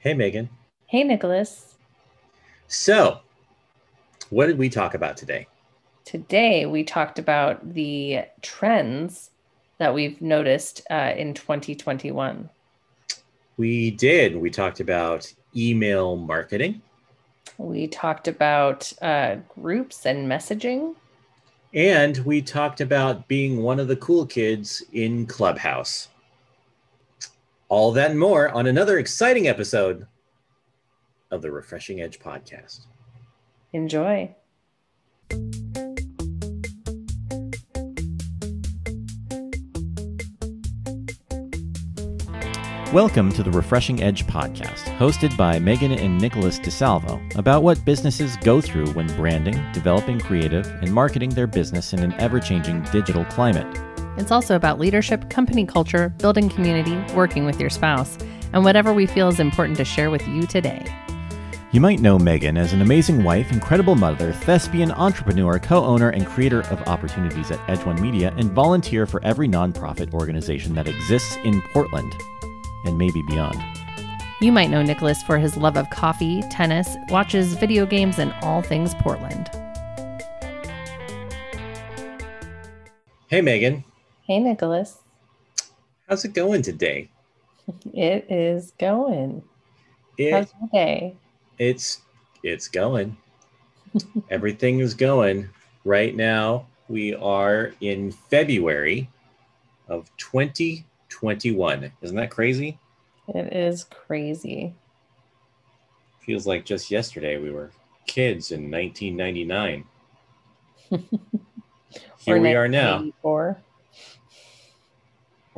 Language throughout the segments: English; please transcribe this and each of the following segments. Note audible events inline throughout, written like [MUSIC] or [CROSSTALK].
Hey, Megan. Hey, Nicholas. So, what did we talk about today? Today, we talked about the trends that we've noticed uh, in 2021. We did. We talked about email marketing. We talked about uh, groups and messaging. And we talked about being one of the cool kids in Clubhouse. All that and more on another exciting episode of the Refreshing Edge podcast. Enjoy. Welcome to the Refreshing Edge podcast, hosted by Megan and Nicholas DeSalvo, about what businesses go through when branding, developing creative, and marketing their business in an ever changing digital climate. It's also about leadership, company culture, building community, working with your spouse, and whatever we feel is important to share with you today. You might know Megan as an amazing wife, incredible mother, thespian, entrepreneur, co owner, and creator of opportunities at Edge One Media, and volunteer for every nonprofit organization that exists in Portland and maybe beyond. You might know Nicholas for his love of coffee, tennis, watches video games, and all things Portland. Hey, Megan. Hey, Nicholas. How's it going today? It is going. It, How's your day? it's it's going. Everything is going. Right now, we are in February of 2021. Isn't that crazy? It is crazy. Feels like just yesterday we were kids in 1999. [LAUGHS] Here we are now,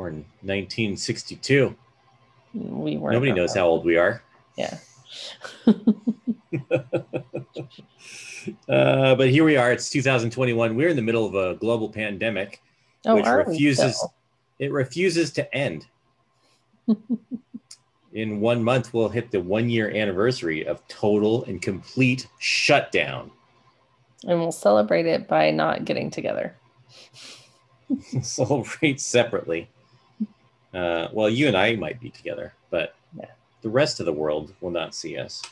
1984. or in 1962. We weren't. Nobody knows how old we are. Yeah. Uh, but here we are. It's 2021. We're in the middle of a global pandemic. Oh, which refuses it refuses to end. [LAUGHS] In one month, we'll hit the one year anniversary of total and complete shutdown. And we'll celebrate it by not getting together. [LAUGHS] Celebrate separately. Uh, well, you and I might be together, but Yeah. the rest of the world will not see us.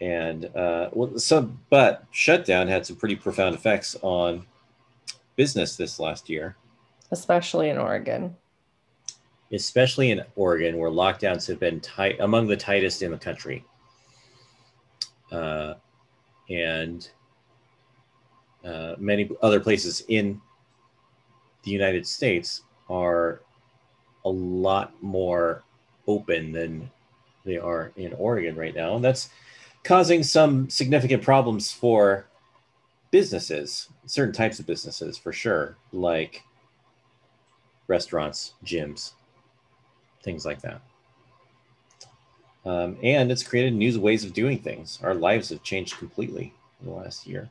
And uh, well, so, but shutdown had some pretty profound effects on business this last year. especially in Oregon. especially in Oregon, where lockdowns have been tight among the tightest in the country. Uh, and uh, many other places in the United States are a lot more open than they are in Oregon right now. And that's causing some significant problems for businesses, certain types of businesses for sure, like restaurants, gyms, things like that. Um, and it's created new ways of doing things. Our lives have changed completely in the last year.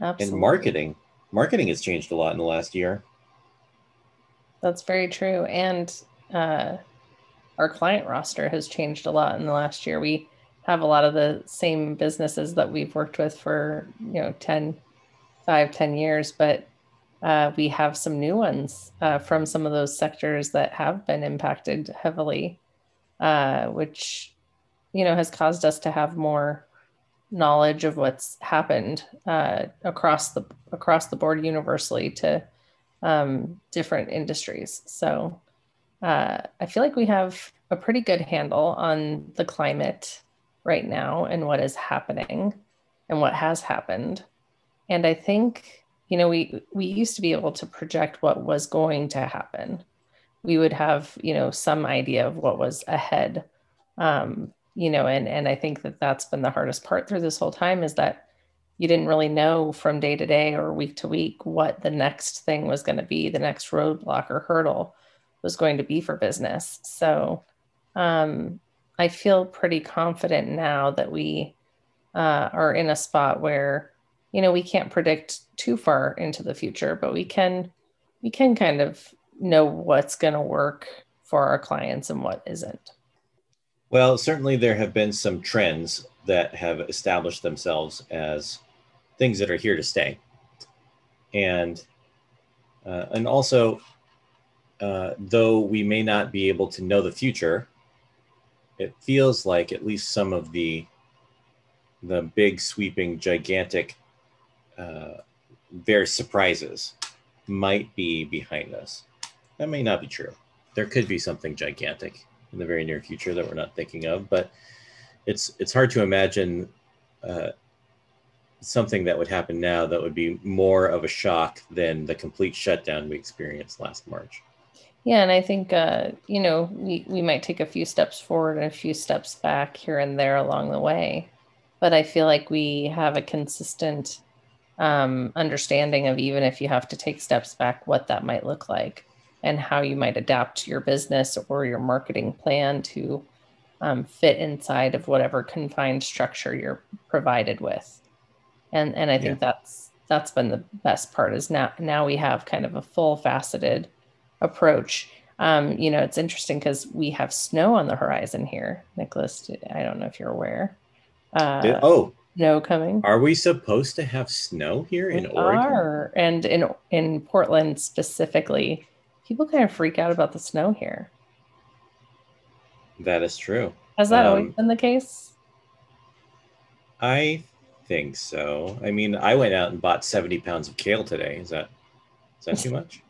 Absolutely. And marketing, marketing has changed a lot in the last year. That's very true. And uh, our client roster has changed a lot in the last year. We have a lot of the same businesses that we've worked with for, you know, 10, 5, 10 years, but uh, we have some new ones uh, from some of those sectors that have been impacted heavily, uh, which, you know, has caused us to have more knowledge of what's happened uh, across the across the board universally to um, different industries. So uh, I feel like we have a pretty good handle on the climate right now and what is happening and what has happened. And I think, you know, we we used to be able to project what was going to happen. We would have, you know, some idea of what was ahead. Um, you know, and and I think that that's been the hardest part through this whole time is that you didn't really know from day to day or week to week what the next thing was going to be, the next roadblock or hurdle was going to be for business. So um, I feel pretty confident now that we uh, are in a spot where, you know, we can't predict too far into the future, but we can we can kind of know what's going to work for our clients and what isn't. Well, certainly there have been some trends that have established themselves as things that are here to stay, and uh, and also, uh, though we may not be able to know the future, it feels like at least some of the the big sweeping gigantic uh, their surprises might be behind us. That may not be true. There could be something gigantic in the very near future that we're not thinking of but it's it's hard to imagine uh, something that would happen now that would be more of a shock than the complete shutdown we experienced last march. Yeah, and I think uh, you know we we might take a few steps forward and a few steps back here and there along the way, but I feel like we have a consistent um, understanding of even if you have to take steps back, what that might look like, and how you might adapt your business or your marketing plan to um, fit inside of whatever confined structure you're provided with, and and I think yeah. that's that's been the best part is now now we have kind of a full faceted approach. Um, you know, it's interesting because we have snow on the horizon here, Nicholas. I don't know if you're aware. Uh, oh, snow coming. Are we supposed to have snow here in we Oregon? Are. And in in Portland specifically, people kind of freak out about the snow here. That is true. Has that um, always been the case? I think so. I mean, I went out and bought 70 pounds of kale today. Is that is that too [LAUGHS] much?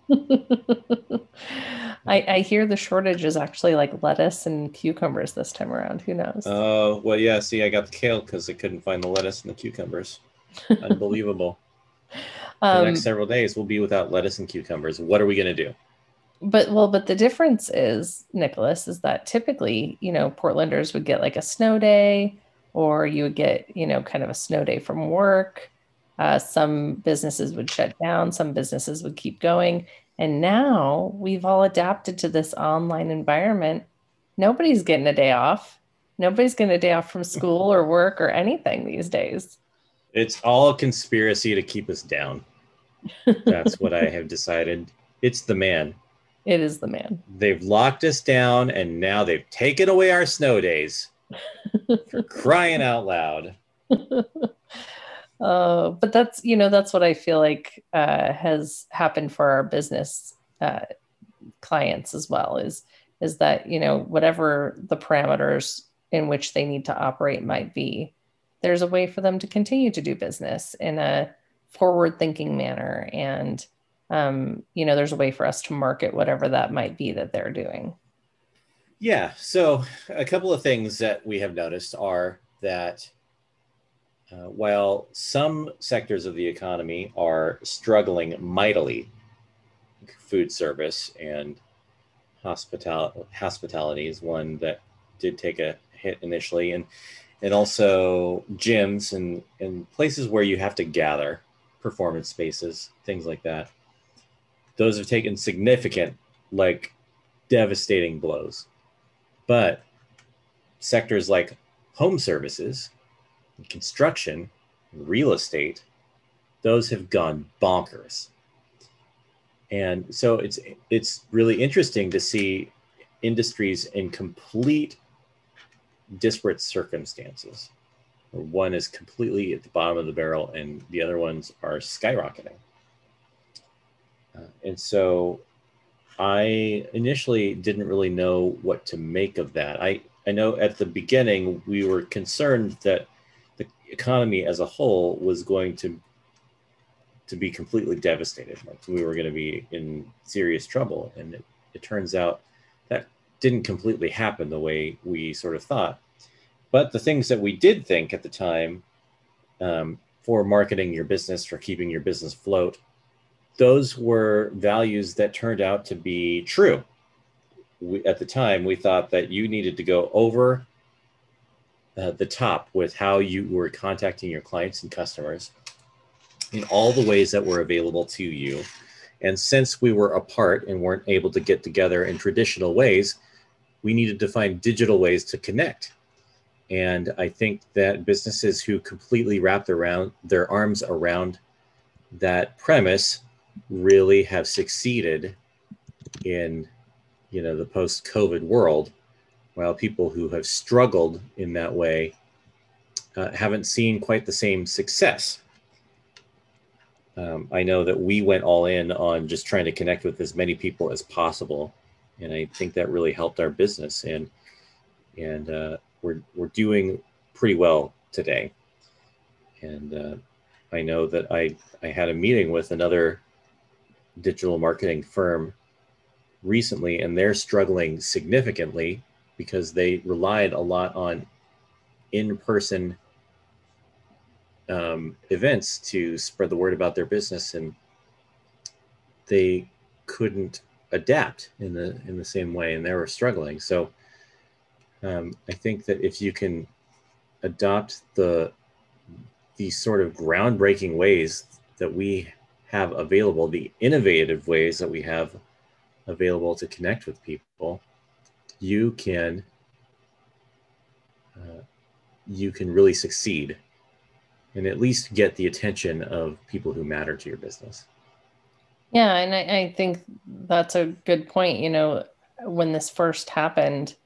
I, I hear the shortage is actually like lettuce and cucumbers this time around. Who knows? Oh, uh, well, yeah. See, I got the kale because I couldn't find the lettuce and the cucumbers. [LAUGHS] Unbelievable. um, the next several days, we'll be without lettuce and cucumbers. What are we going to do? But, well, but the difference is, Nicholas, is that typically, you know, Portlanders would get like a snow day or you would get, you know, kind of a snow day from work. Uh, some businesses would shut down, some businesses would keep going. And now we've all adapted to this online environment. Nobody's getting a day off. Nobody's getting a day off from school or work or anything these days. It's all a conspiracy to keep us down. That's what I have decided. It's the man. It is the man. They've locked us down and now they've taken away our snow days. For [LAUGHS] crying out loud. [LAUGHS] Uh, but that's you know that's what I feel like uh, has happened for our business uh, clients as well. Is is that you know whatever the parameters in which they need to operate might be, there's a way for them to continue to do business in a forward-thinking manner, and um, you know there's a way for us to market whatever that might be that they're doing. Yeah. So a couple of things that we have noticed are that uh, while some sectors of the economy are struggling mightily, food service and hospital hospitality is one that did take a hit initially, and and also gyms and and places where you have to gather, performance spaces, things like that. Those have taken significant, like devastating blows. But sectors like home services construction, real estate, those have gone bonkers. And so it's it's really interesting to see industries in complete disparate circumstances. Where one is completely at the bottom of the barrel, and the other ones are skyrocketing. Uh, and so I initially didn't really know what to make of that. I, I know at the beginning we were concerned that the economy as a whole was going to to be completely devastated. Like we were going to be in serious trouble, and it, it turns out that didn't completely happen the way we sort of thought. But the things that we did think at the time um, for marketing your business, for keeping your business float, those were values that turned out to be true. We, at the time, we thought that you needed to go over uh, the top with how you were contacting your clients and customers in all the ways that were available to you. And since we were apart and weren't able to get together in traditional ways, we needed to find digital ways to connect. And I think that businesses who completely wrapped around their arms around that premise really have succeeded in you know the post-COVID world while people who have struggled in that way uh, haven't seen quite the same success. Um, I know that we went all in on just trying to connect with as many people as possible. And I think that really helped our business. And and uh, we're we're doing pretty well today. And uh, I know that I I had a meeting with another digital marketing firm recently, and they're struggling significantly because they relied a lot on in-person um, events to spread the word about their business, and they couldn't adapt in the in the same way, and they were struggling. So um, I think that if you can adopt the these sort of groundbreaking ways that we have available, the innovative ways that we have available to connect with people, you can uh, you can really succeed and at least get the attention of people who matter to your business. Yeah, and I, I think that's a good point. You know, when this first happened,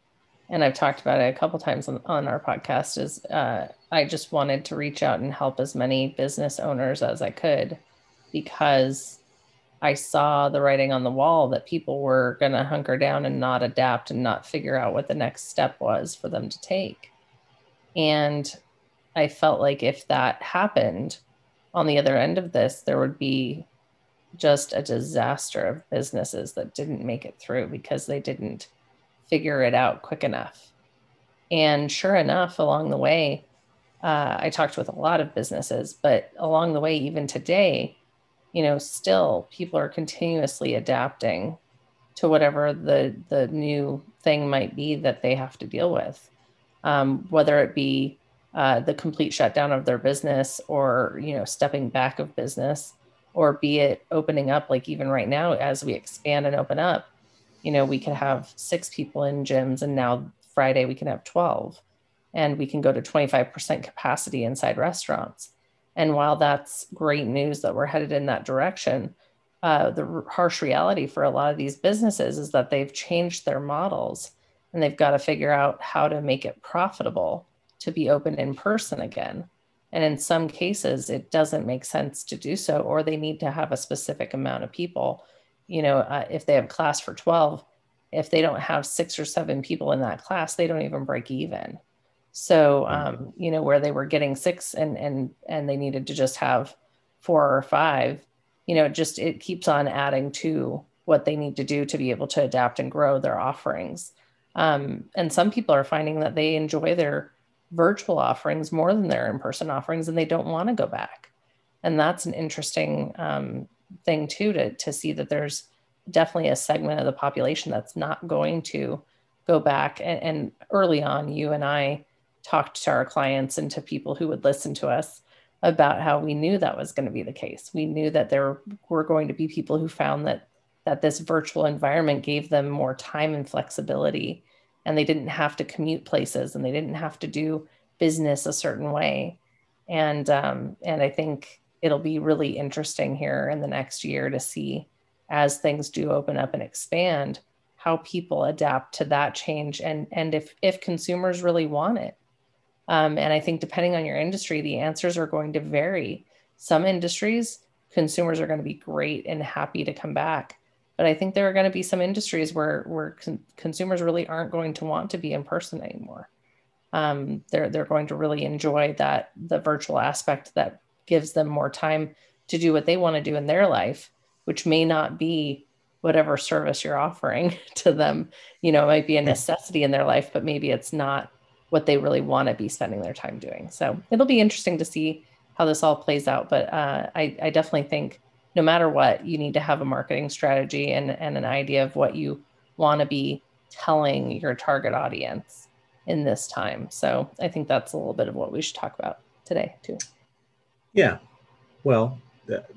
and I've talked about it a couple times on, on our podcast, is uh, I just wanted to reach out and help as many business owners as I could because I saw the writing on the wall that people were going to hunker down and not adapt and not figure out what the next step was for them to take. And I felt like if that happened on the other end of this, there would be just a disaster of businesses that didn't make it through because they didn't figure it out quick enough. And sure enough, along the way, uh, I talked with a lot of businesses, but along the way, even today, you know, still people are continuously adapting to whatever the the new thing might be that they have to deal with, um, whether it be uh, the complete shutdown of their business or you know stepping back of business, or be it opening up like even right now as we expand and open up you know, we could have six people in gyms and now Friday we can have 12 and we can go to 25% capacity inside restaurants. And while that's great news that we're headed in that direction, uh, the harsh reality for a lot of these businesses is that they've changed their models and they've got to figure out how to make it profitable to be open in person again. And in some cases, it doesn't make sense to do so, or they need to have a specific amount of people you know, uh, if they have class for 12, if they don't have six or seven people in that class, they don't even break even. So, mm-hmm. um, you know, where they were getting six and, and, and they needed to just have four or five, you know, just, it keeps on adding to what they need to do to be able to adapt and grow their offerings. Um, and some people are finding that they enjoy their virtual offerings more than their in-person offerings and they don't want to go back and that's an interesting um, thing too to to see that there's definitely a segment of the population that's not going to go back and, and early on you and i talked to our clients and to people who would listen to us about how we knew that was going to be the case. We knew that there were going to be people who found that that this virtual environment gave them more time and flexibility and they didn't have to commute places and they didn't have to do business a certain way. And um, and i think it'll be really interesting here in the next year to see as things do open up and expand how people adapt to that change and and if if consumers really want it um, and i think depending on your industry the answers are going to vary. Some industries consumers are going to be great and happy to come back. But i think there are going to be some industries where where con- consumers really aren't going to want to be in person anymore. Um, they're they're going to really enjoy that the virtual aspect that gives them more time to do what they want to do in their life, which may not be whatever service you're offering [LAUGHS] to them. You know, it might be a necessity in their life, but maybe it's not what they really want to be spending their time doing. So it'll be interesting to see how this all plays out. But uh, I, I definitely think no matter what, you need to have a marketing strategy and, and an idea of what you want to be telling your target audience in this time. So I think that's a little bit of what we should talk about today, too. Yeah. Well,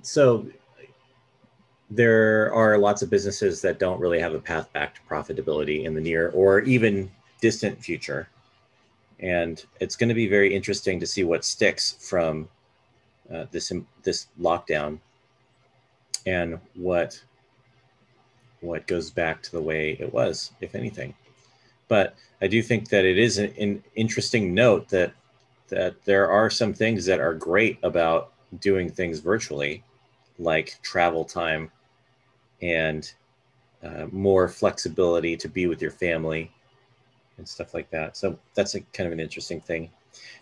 so there are lots of businesses that don't really have a path back to profitability in the near or even distant future. And it's going to be very interesting to see what sticks from uh, this this lockdown and what what goes back to the way it was, if anything. But I do think that it is an, an interesting note that that there are some things that are great about doing things virtually, like travel time and uh, more flexibility to be with your family and stuff like that. So that's a kind of an interesting thing.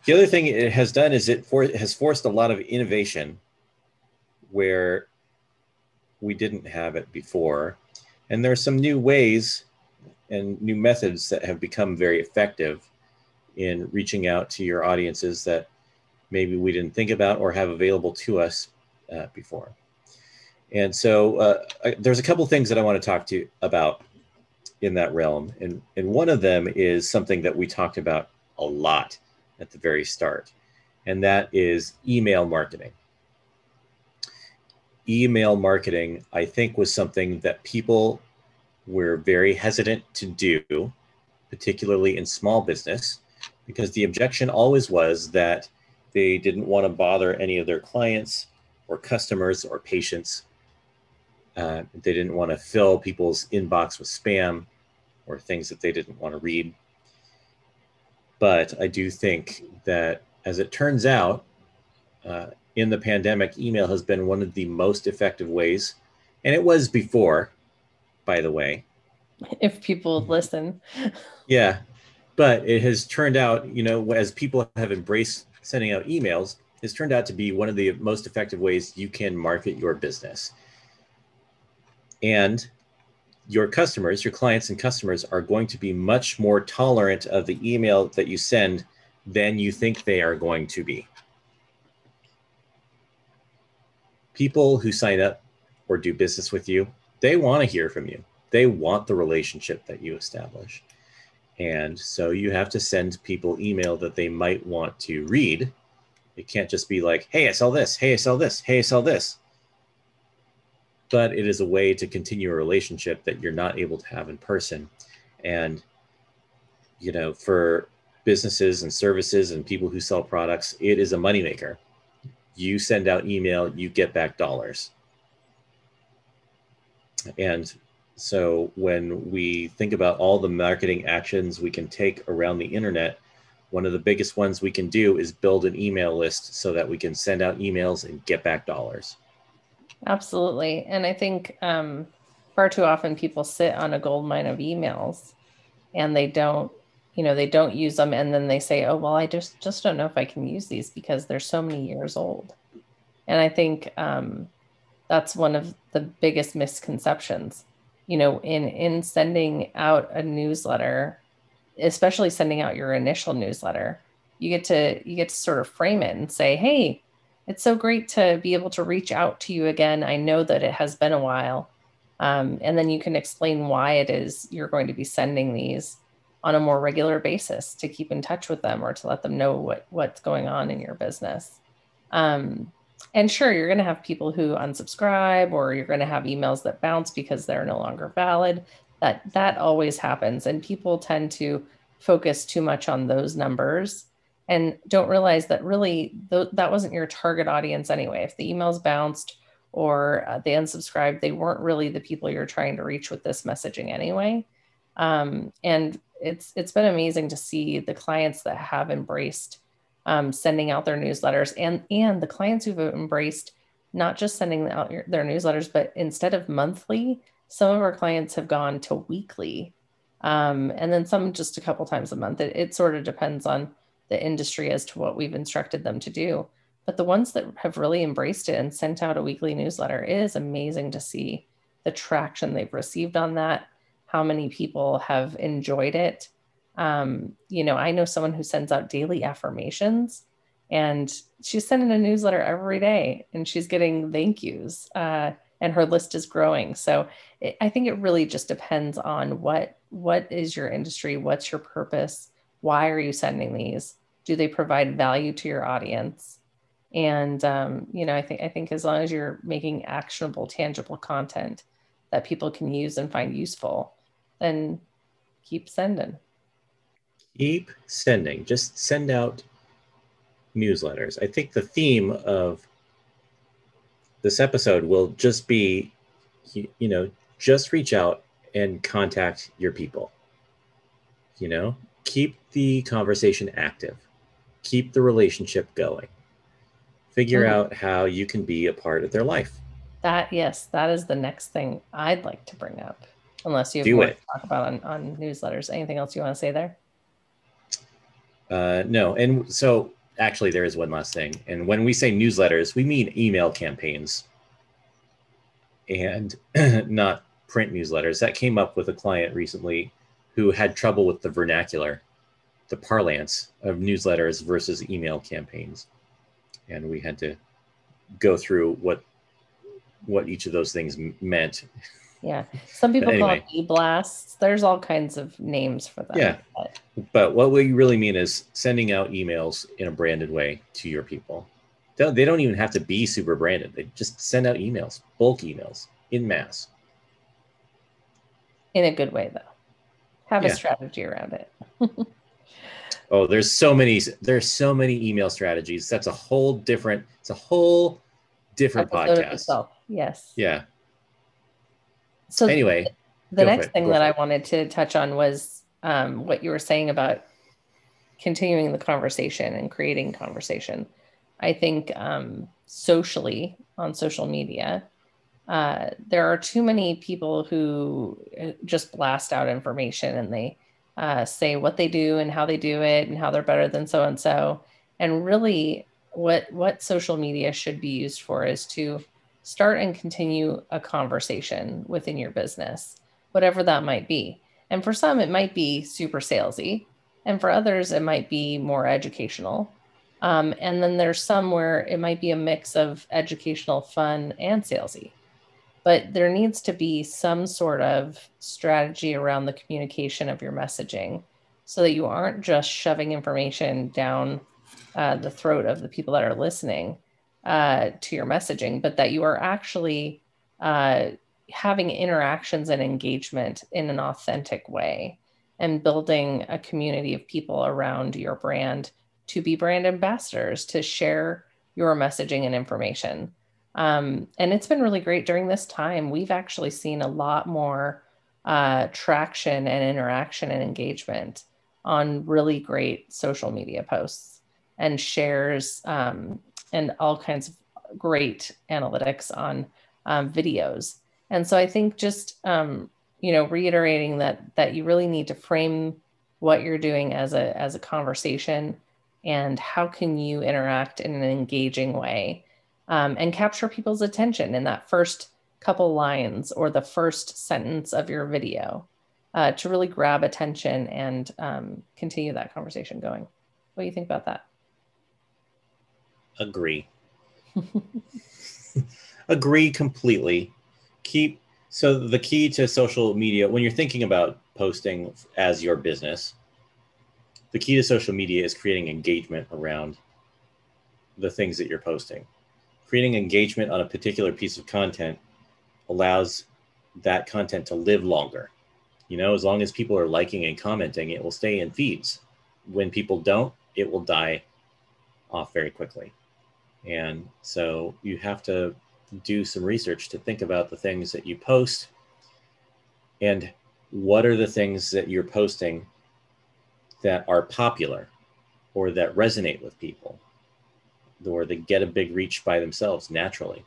The other thing it has done is it for, has forced a lot of innovation where we didn't have it before. And there are some new ways and new methods that have become very effective in reaching out to your audiences that maybe we didn't think about or have available to us uh, before. And so uh, I, there's a couple things that I want to talk to you about in that realm. And, and one of them is something that we talked about a lot at the very start, and that is email marketing. Email marketing, I think, was something that people were very hesitant to do, particularly in small business, because the objection always was that they didn't want to bother any of their clients or customers or patients. Uh, they didn't want to fill people's inbox with spam or things that they didn't want to read. But I do think that, as it turns out, uh, in the pandemic, email has been one of the most effective ways, and it was before, by the way. If people listen. Yeah, but it has turned out, you know, as people have embraced sending out emails, it's turned out to be one of the most effective ways you can market your business. And your customers, your clients and customers are going to be much more tolerant of the email that you send than you think they are going to be. People who sign up or do business with you, they want to hear from you. They want the relationship that you establish. And so you have to send people email that they might want to read. It can't just be like, hey, I sell this. Hey, I sell this. Hey, I sell this but it is a way to continue a relationship that you're not able to have in person. And, you know, for businesses and services and people who sell products, it is a moneymaker. You send out email, you get back dollars. And so when we think about all the marketing actions we can take around the internet, one of the biggest ones we can do is build an email list so that we can send out emails and get back dollars. Absolutely. And I think um, far too often people sit on a gold mine of emails and they don't, you know, they don't use them. And then they say, oh, well, I just, just don't know if I can use these because they're so many years old. And I think um, that's one of the biggest misconceptions, you know, in, in sending out a newsletter, especially sending out your initial newsletter, you get to, you get to sort of frame it and say, Hey, it's so great to be able to reach out to you again. I know that it has been a while. Um, and then you can explain why it is you're going to be sending these on a more regular basis to keep in touch with them or to let them know what what's going on in your business. Um, and sure, you're going to have people who unsubscribe or you're going to have emails that bounce because they're no longer valid. That that always happens, and people tend to focus too much on those numbers and don't realize that really th- that wasn't your target audience anyway. If the emails bounced or uh, they unsubscribed, they weren't really the people you're trying to reach with this messaging anyway. Um, and it's it's been amazing to see the clients that have embraced um, sending out their newsletters and and the clients who've embraced not just sending out your, their newsletters, but instead of monthly, some of our clients have gone to weekly, um, and then some just a couple times a month. It, it sort of depends on the industry as to what we've instructed them to do. But the ones that have really embraced it and sent out a weekly newsletter, is amazing to see the traction they've received on that, how many people have enjoyed it. Um, you know, I know someone who sends out daily affirmations and she's sending a newsletter every day and she's getting thank yous uh, and her list is growing. So it, I think it really just depends on what what is your industry, what's your purpose, why are you sending these? Do they provide value to your audience? And um, you know i think i think as long as you're making actionable tangible content that people can use and find useful then keep sending. Keep sending. Just send out newsletters. I think the theme of this episode will just be you know just reach out and contact your people. You know keep the conversation active, keep the relationship going, figure mm-hmm. out how you can be a part of their life. That, yes, that is the next thing I'd like to bring up. Unless you have Do more it. to talk about on, on newsletters. Anything else you want to say there? Uh, no, and so actually, there is one last thing. And when we say newsletters, we mean email campaigns and [CLEARS THROAT] not print newsletters. That came up with a client recently who had trouble with the vernacular, the parlance of newsletters versus email campaigns. And we had to go through what what each of those things meant. Yeah. Some people anyway. call it e-blasts. There's all kinds of names for them. Yeah. But. but what we really mean is sending out emails in a branded way to your people. They don't even have to be super branded. They just send out emails, bulk emails in mass. In a good way though. Have yeah. a strategy around it. [LAUGHS] oh, there's so many there's so many email strategies. That's a whole different it's a whole different Episode podcast. Yes. Yeah. So anyway, the next thing that I wanted to touch on was um, what you were saying about continuing the conversation and creating conversation. I think um, socially on social media, uh, there are too many people who uh, just blast out information and they uh, say what they do and how they do it and how they're better than so and so. And really, what what social media should be used for is to start and continue a conversation within your business, whatever that might be. And for some, it might be super salesy, and for others, it might be more educational. Um, and then there's some where it might be a mix of educational, fun, and salesy. But there needs to be some sort of strategy around the communication of your messaging so that you aren't just shoving information down uh, the throat of the people that are listening, uh, to your messaging, but that you are actually uh, having interactions and engagement in an authentic way and building a community of people around your brand to be brand ambassadors to share your messaging and information. Um, and it's been really great during this time. We've actually seen a lot more uh, traction and interaction and engagement on really great social media posts and shares um, and all kinds of great analytics on um, videos. And so I think just um, you know reiterating that that you really need to frame what you're doing as a as a conversation and how can you interact in an engaging way um, and capture people's attention in that first couple lines or the first sentence of your video uh, to really grab attention and um, continue that conversation going. What do you think about that? agree. [LAUGHS] agree completely. Keep so the key to social media when you're thinking about posting as your business, the key to social media is creating engagement around the things that you're posting. Creating engagement on a particular piece of content allows that content to live longer. You know, as long as people are liking and commenting, it will stay in feeds. When people don't, it will die off very quickly. And so you have to do some research to think about the things that you post and what are the things that you're posting that are popular or that resonate with people or they get a big reach by themselves naturally.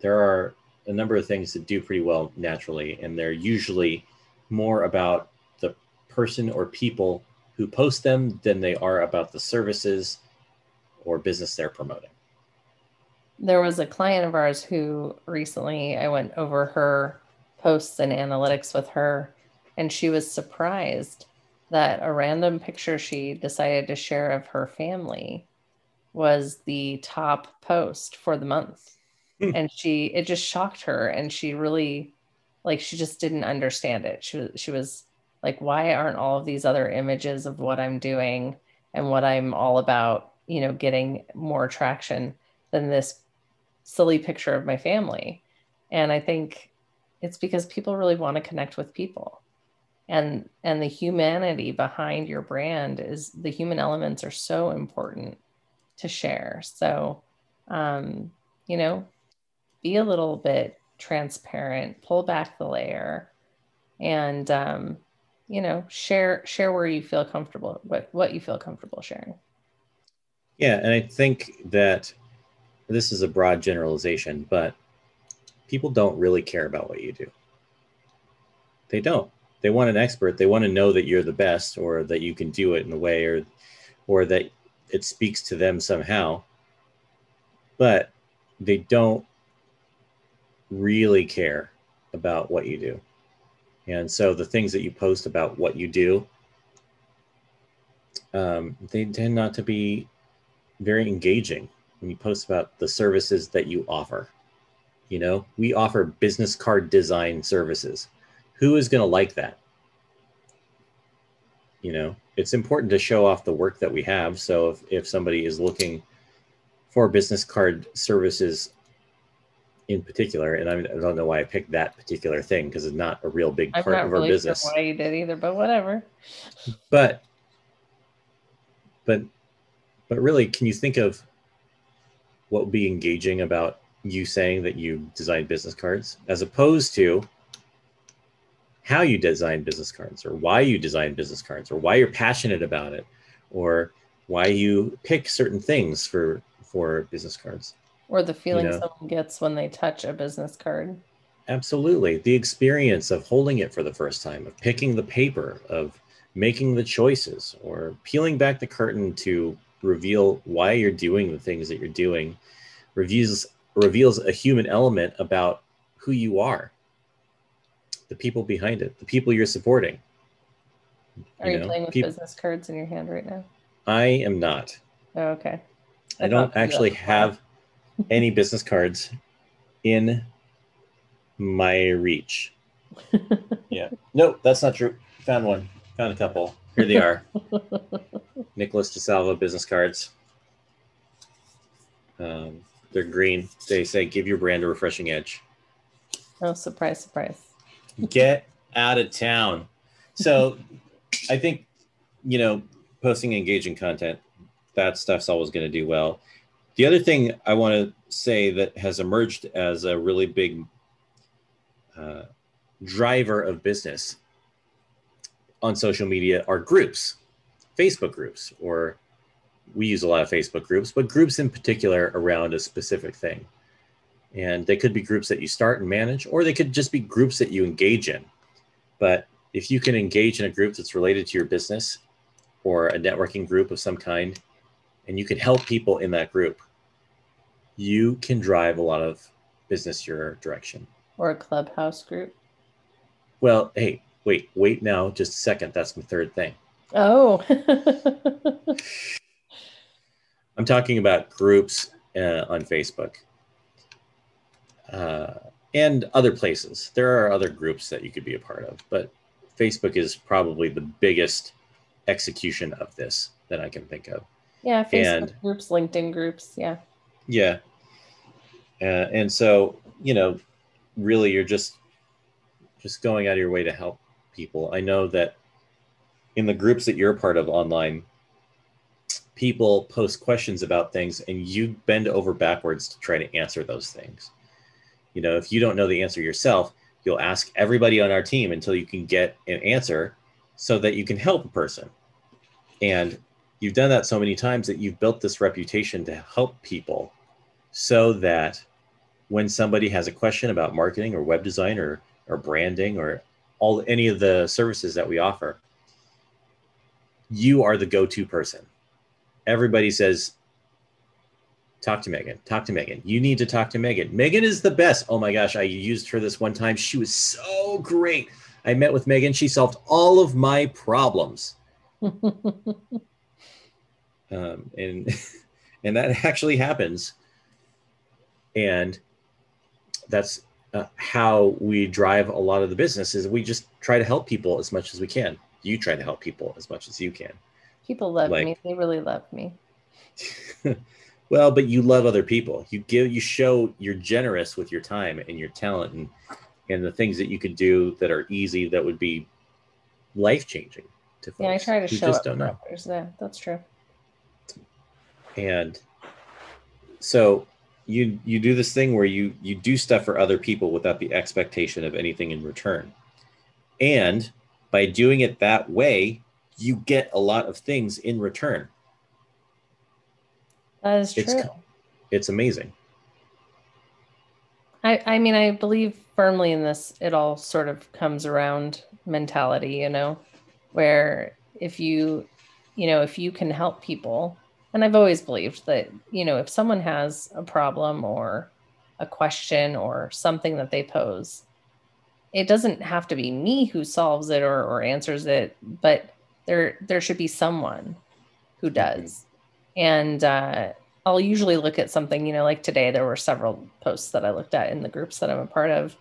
There are a number of things that do pretty well naturally, and they're usually more about the person or people who post them than they are about the services or business they're promoting there was a client of ours who recently I went over her posts and analytics with her, and she was surprised that a random picture she decided to share of her family was the top post for the month. Hmm. and she it just shocked her and she really like she just didn't understand it. She was she was like why aren't all of these other images of what I'm doing and what I'm all about, you know, getting more traction than this silly picture of my family. And I think it's because people really want to connect with people. And and the humanity behind your brand is the human elements are so important to share. So um, you know, be a little bit transparent, pull back the layer and um, you know, share share where you feel comfortable, what what you feel comfortable sharing. Yeah, and I think that this is a broad generalization, but people don't really care about what you do. They don't. they want an expert. They want to know that you're the best or that you can do it in a way or or that it speaks to them somehow. But they don't really care about what you do. And so the things that you post about what you do, um, they tend not to be very engaging when you post about the services that you offer. You know, we offer business card design services who is going to like that? You know, it's important to show off the work that we have. So if, if somebody is looking for business card services in particular, and I, mean, I don't know why I picked that particular thing because it's not a real big part of really our business. sure why you did either, but whatever. But, but, but really, can you think of what would be engaging about you saying that you design business cards as opposed to how you design business cards or why you design business cards or why you're passionate about it or why you pick certain things for for business cards Or the feeling know. someone gets when they touch a business card. absolutely the experience of holding it for the first time of picking the paper of making the choices or peeling back the curtain to reveal why you're doing the things that you're doing reveals reveals a human element about who you are the people behind it the people you're supporting Are you, know, playing with peop- business cards in your hand right now? i am not Oh, okay. I I don't actually have any business cards in my reach. [LAUGHS] yeah. No, that's not true. Found one. Found a couple. Here they are. [LAUGHS] Nicholas DeSalvo business cards. Um, they're green. They say, give your brand a refreshing edge. Oh, surprise, surprise. Get out of town. So I think, you know, posting engaging content, that stuff's always going to do well. The other thing I want to say that has emerged as a really big uh, driver of business on social media are groups, Facebook groups, or we use a lot of Facebook groups, but groups in particular around a specific thing. And they could be groups that you start and manage, or they could just be groups that you engage in. But if you can engage in a group that's related to your business or a networking group of some kind, and you can help people in that group, you can drive a lot of business your direction. Or a clubhouse group. Well, hey, wait, wait now, just a second. That's my third thing. Oh. [LAUGHS] I'm talking about groups uh, on Facebook uh, and other places. There are other groups that you could be a part of, but Facebook is probably the biggest execution of this that I can think of. yeah, Facebook And- groups, LinkedIn groups. Yeah. Yeah. Uh, and so, you know, really you're just just going out of your way to help people. I know that in the groups that you're part of online, people post questions about things and you bend over backwards to try to answer those things. You know, if you don't know the answer yourself, you'll ask everybody on our team until you can get an answer so that you can help a person. And you've done that so many times that you've built this reputation to help people so that when somebody has a question about marketing or web design or, or branding or all any of the services that we offer you are the go-to person everybody says talk to megan. Talk to megan. You need to talk to megan. Megan is the best. Oh my gosh i used her this one time. She was so great. I met with megan. She solved all of my problems. [LAUGHS] Um, and [LAUGHS] and that actually happens. And that's uh, how we drive a lot of the business is we just try to help people as much as we can. You try to help people as much as you can. People love Like- me. They really love me. [LAUGHS] well but you love other people you give you show you're generous with your time and your talent and and the things that you could do that are easy that would be life changing to folks Yeah, I try to show just don't know. Yeah, that's true. and so you you do this thing where you you do stuff for other people without the expectation of anything in return and by doing it that way you get a lot of things in return That is It's true. it's amazing I, I mean, I believe firmly in this it all sort of comes around mentality, you know, where if you you know, if you can help people, and I've always believed that, you know, if someone has a problem or a question or something that they pose, it doesn't have to be me who solves it or, or answers it, but there there should be someone who mm-hmm. does. And uh, I'll usually look at something, you know, like today there were several posts that I looked at in the groups that I'm a part of.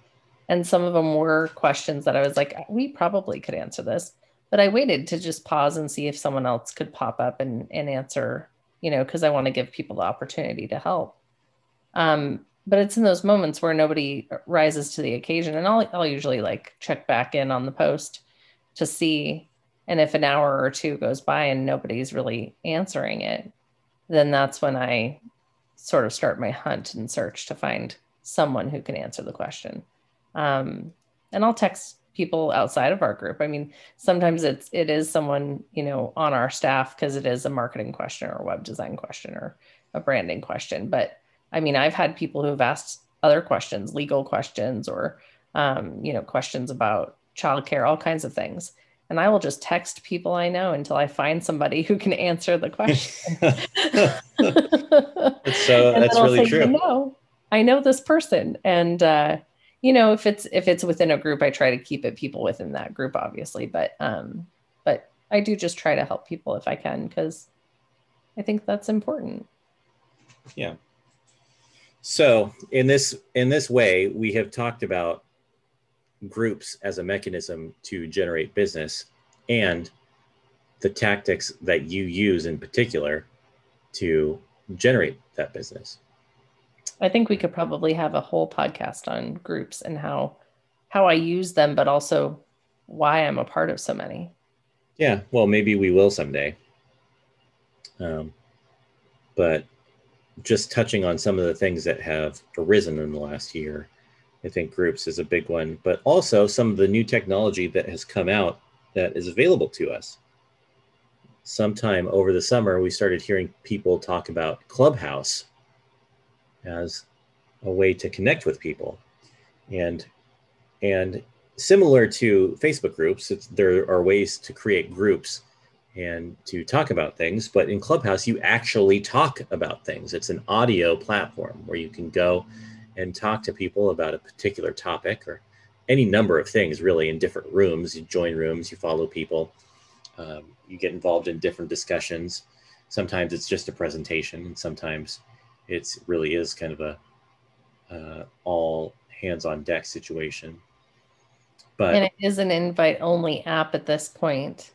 And some of them were questions that I was like, we probably could answer this. But I waited to just pause and see if someone else could pop up and, and answer, you know, because I want to give people the opportunity to help. Um, but it's in those moments where nobody rises to the occasion. And I'll, I'll usually like check back in on the post to see. And if an hour or two goes by and nobody's really answering it, then that's when I sort of start my hunt and search to find someone who can answer the question. Um, and I'll text people outside of our group. I mean, sometimes it's it is someone you know on our staff because it is a marketing question or a web design question or a branding question. But I mean, I've had people who have asked other questions, legal questions, or um, you know, questions about childcare, all kinds of things and I will just text people I know until I find somebody who can answer the question. [LAUGHS] so that's really say, true. No, I know this person, and uh, you know if it's if it's within a group, I try to keep it people within that group, obviously. But um, but I do just try to help people if I can because I think that's important. Yeah. So in this in this way, we have talked about groups as a mechanism to generate business and the tactics that you use in particular to generate that business. I think we could probably have a whole podcast on groups and how how I use them, but also why I'm a part of so many. Yeah, well, maybe we will someday. Um, but just touching on some of the things that have arisen in the last year I think groups is a big one, but also some of the new technology that has come out that is available to us. Sometime over the summer, we started hearing people talk about Clubhouse as a way to connect with people. And and similar to Facebook groups, there are ways to create groups and to talk about things. But in Clubhouse, you actually talk about things. It's an audio platform where you can go and talk to people about a particular topic or any number of things really in different rooms. You join rooms, you follow people, um, you get involved in different discussions. Sometimes it's just a presentation, and sometimes it really is kind of a uh, all hands on deck situation. But and it is an invite only app at this point.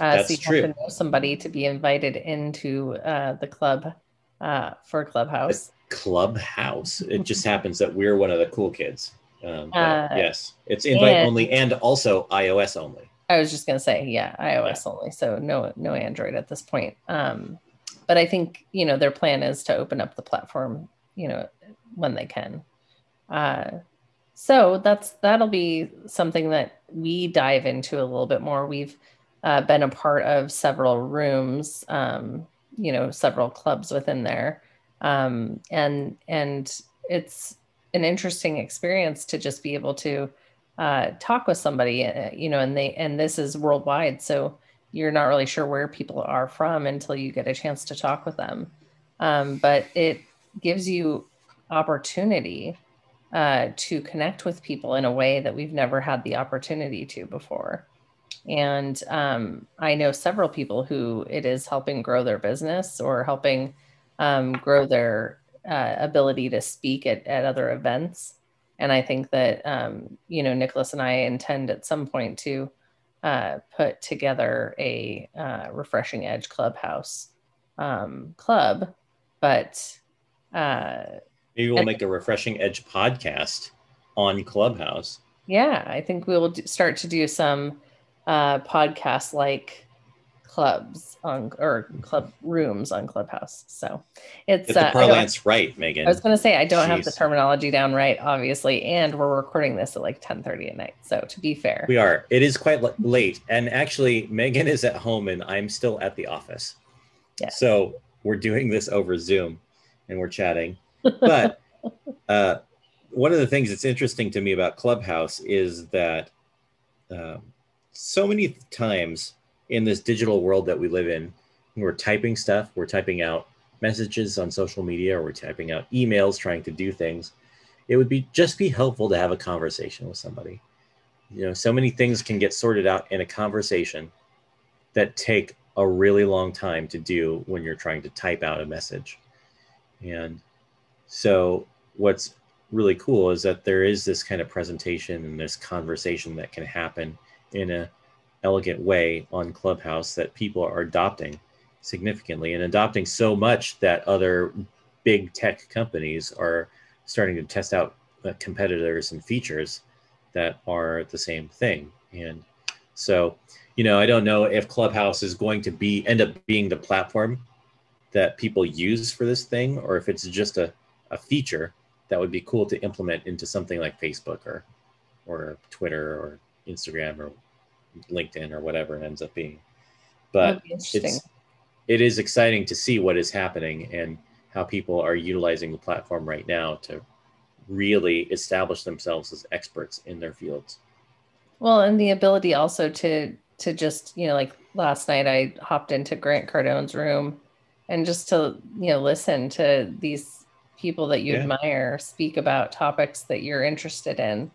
Uh, that's so you true. have to know somebody to be invited into uh, the club uh, for Clubhouse. Clubhouse. It just happens that we're one of the cool kids. Um, uh, yes, it's invite and, only and also iOS only. I was just gonna say, yeah, iOS yeah. only. So no, no Android at this point. Um, but I think you know their plan is to open up the platform, you know, when they can. Uh, so that's that'll be something that we dive into a little bit more. We've uh, been a part of several rooms, um, you know, several clubs within there um, and and it's an interesting experience to just be able to uh, talk with somebody uh, you know and they and this is worldwide so you're not really sure where people are from until you get a chance to talk with them. Um, but it gives you opportunity uh, to connect with people in a way that we've never had the opportunity to before. And um, i know several people who it is helping grow their business or helping um, grow their uh, ability to speak at, at other events. And I think that, um, you know, Nicholas and I intend at some point to uh, put together a uh, Refreshing Edge Clubhouse um, club. But uh, maybe we'll make a Refreshing Edge podcast on Clubhouse. Yeah, I think we will start to do some uh, podcasts like clubs on or club rooms on Clubhouse. So it's the uh, parlance right, Megan. I was going to say I don't Jeez. have the terminology down right, obviously, and we're recording this at like ten thirty at night. So to be fair, we are. It is quite late, and actually, Megan is at home, and I'm still at the office. Yeah. So we're doing this over Zoom, and we're chatting, but. [LAUGHS] uh one of the things that's interesting to me about Clubhouse is that um, so many times in this digital world that we live in, we're typing stuff, we're typing out messages on social media, or we're typing out emails trying to do things. It would be just be helpful to have a conversation with somebody. You know, so many things can get sorted out in a conversation that take a really long time to do when you're trying to type out a message. And so what's really cool is that there is this kind of presentation and this conversation that can happen in a elegant way on Clubhouse that people are adopting significantly and adopting so much that other big tech companies are starting to test out uh, competitors and features that are the same thing. And so, you know, I don't know if Clubhouse is going to be end up being the platform that people use for this thing, or if it's just a, a feature that would be cool to implement into something like Facebook or or Twitter or Instagram or LinkedIn or whatever it ends up being. But be it's it is exciting to see what is happening and how people are utilizing the platform right now to really establish themselves as experts in their fields. Well, and the ability also to to just, you know, like last night I hopped into Grant Cardone's room and just to, you know, listen to these people that you yeah. admire speak about topics that you're interested in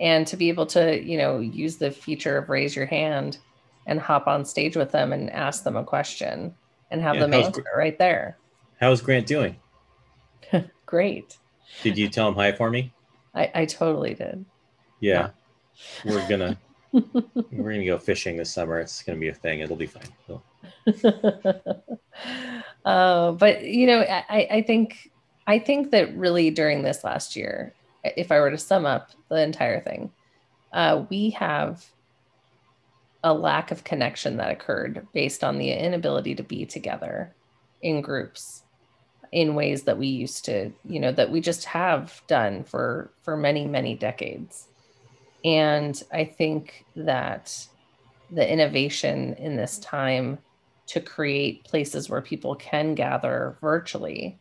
and to be able to, you know, use the feature of raise your hand and hop on stage with them and ask them a question and have yeah, them answer right there. How's Grant doing? [LAUGHS] Great. Did you tell him hi for me? I, I totally did. Yeah. yeah. We're gonna [LAUGHS] we're gonna go fishing this summer. It's gonna be a thing. It'll be fine. [LAUGHS] uh, but you know, I, I think I think that really during this last year, if I were to sum up the entire thing, uh, we have a lack of connection that occurred based on the inability to be together in groups in ways that we used to you know that we just have done for for many many decades. And i think that the innovation in this time to create places where people can gather virtually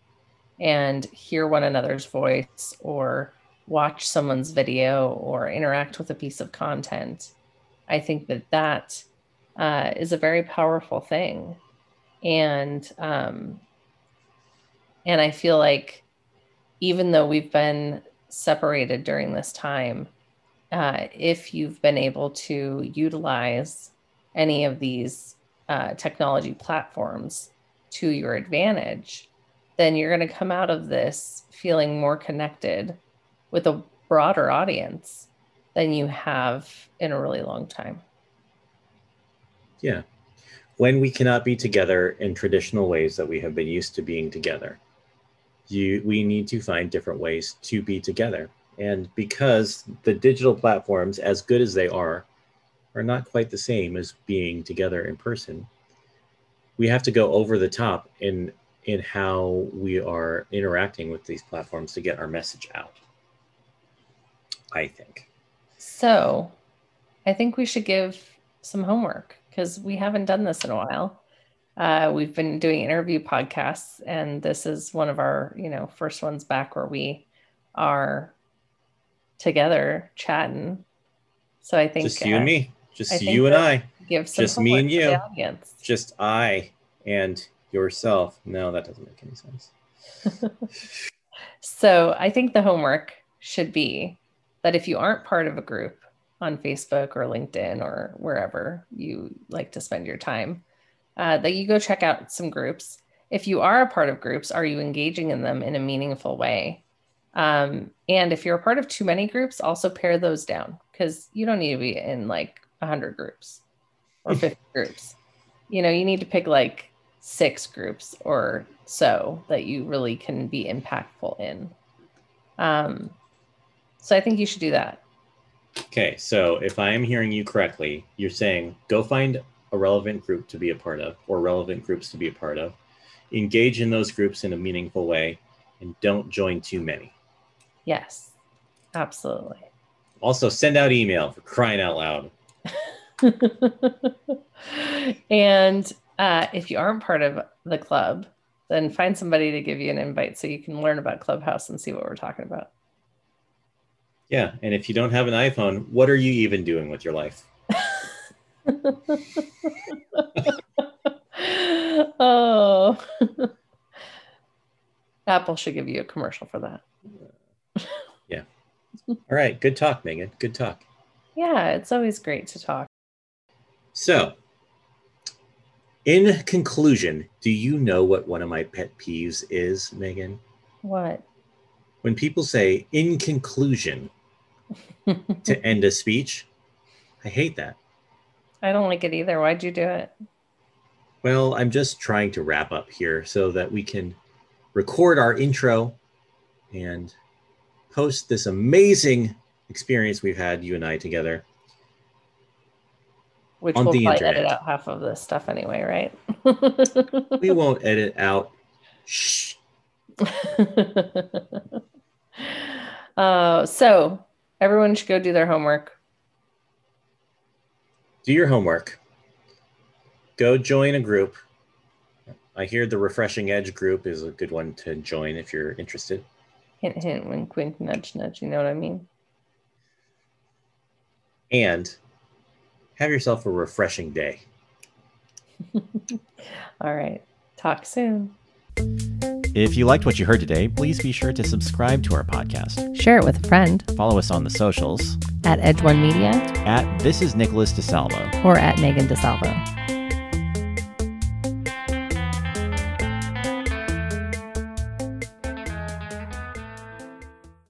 and hear one another's voice or watch someone's video or interact with a piece of content I think that that uh, is a very powerful thing, and um, and I feel like even though we've been separated during this time, uh, if you've been able to utilize any of these uh, technology platforms to your advantage, then you're going to come out of this feeling more connected with a broader audience than you have in a really long time. Yeah. When we cannot be together in traditional ways that we have been used to being together, you we need to find different ways to be together. And because the digital platforms, as good as they are, are not quite the same as being together in person, we have to go over the top in in how we are interacting with these platforms to get our message out. I think. So I think we should give some homework because we haven't done this in a while. Uh, we've been doing interview podcasts, and this is one of our, you know, first ones back where we are together chatting. So I think just you uh, and me, just you and I, give just me and you, just I and yourself. No, that doesn't make any sense. [LAUGHS] so I think the homework should be that if you aren't part of a group on Facebook or LinkedIn or wherever you like to spend your time, uh, that you go check out some groups. If you are a part of groups, are you engaging in them in a meaningful way? Um, and if you're a part of too many groups, also pare those down because you don't need to be in like 100 groups or [LAUGHS] 50 groups. You know, you need to pick like six groups or so that you really can be impactful in. Um, so I think you should do that. Okay, so if I am hearing you correctly, you're saying go find a relevant group to be a part of or relevant groups to be a part of, engage in those groups in a meaningful way, and don't join too many. Yes, absolutely. Also, send out email for crying out loud. [LAUGHS] and uh, if you aren't part of the club, then find somebody to give you an invite so you can learn about Clubhouse and see what we're talking about. Yeah, and if you don't have an iPhone, what are you even doing with your life? [LAUGHS] oh. [LAUGHS] Apple should give you a commercial for that. [LAUGHS] yeah. All right. Good talk, Megan. Good talk. Yeah, it's always great to talk. So, in conclusion, do you know what one of my pet peeves is, Megan? What? When people say, in conclusion, to end a speech, I hate that. I don't like it either. Why'd you do it? Well, I'm just trying to wrap up here so that we can record our intro and post this amazing experience we've had, you and I together. Which we'll probably internet. edit out half of this stuff anyway, right? we won't edit out. Shh. [LAUGHS] uh, so everyone should go do their homework. Do your homework. Go join a group I hear the Refreshing Edge group is a good one to join if you're interested. Hint, hint, wink, wink, nudge, nudge. You know what I mean? And have yourself a refreshing day. [LAUGHS] All right. Talk soon. If you liked what you heard today, please be sure to subscribe to our podcast. Share it with a friend. Follow us on the socials at Edge One Media, at This is Nicholas DeSalvo, or at Megan DeSalvo.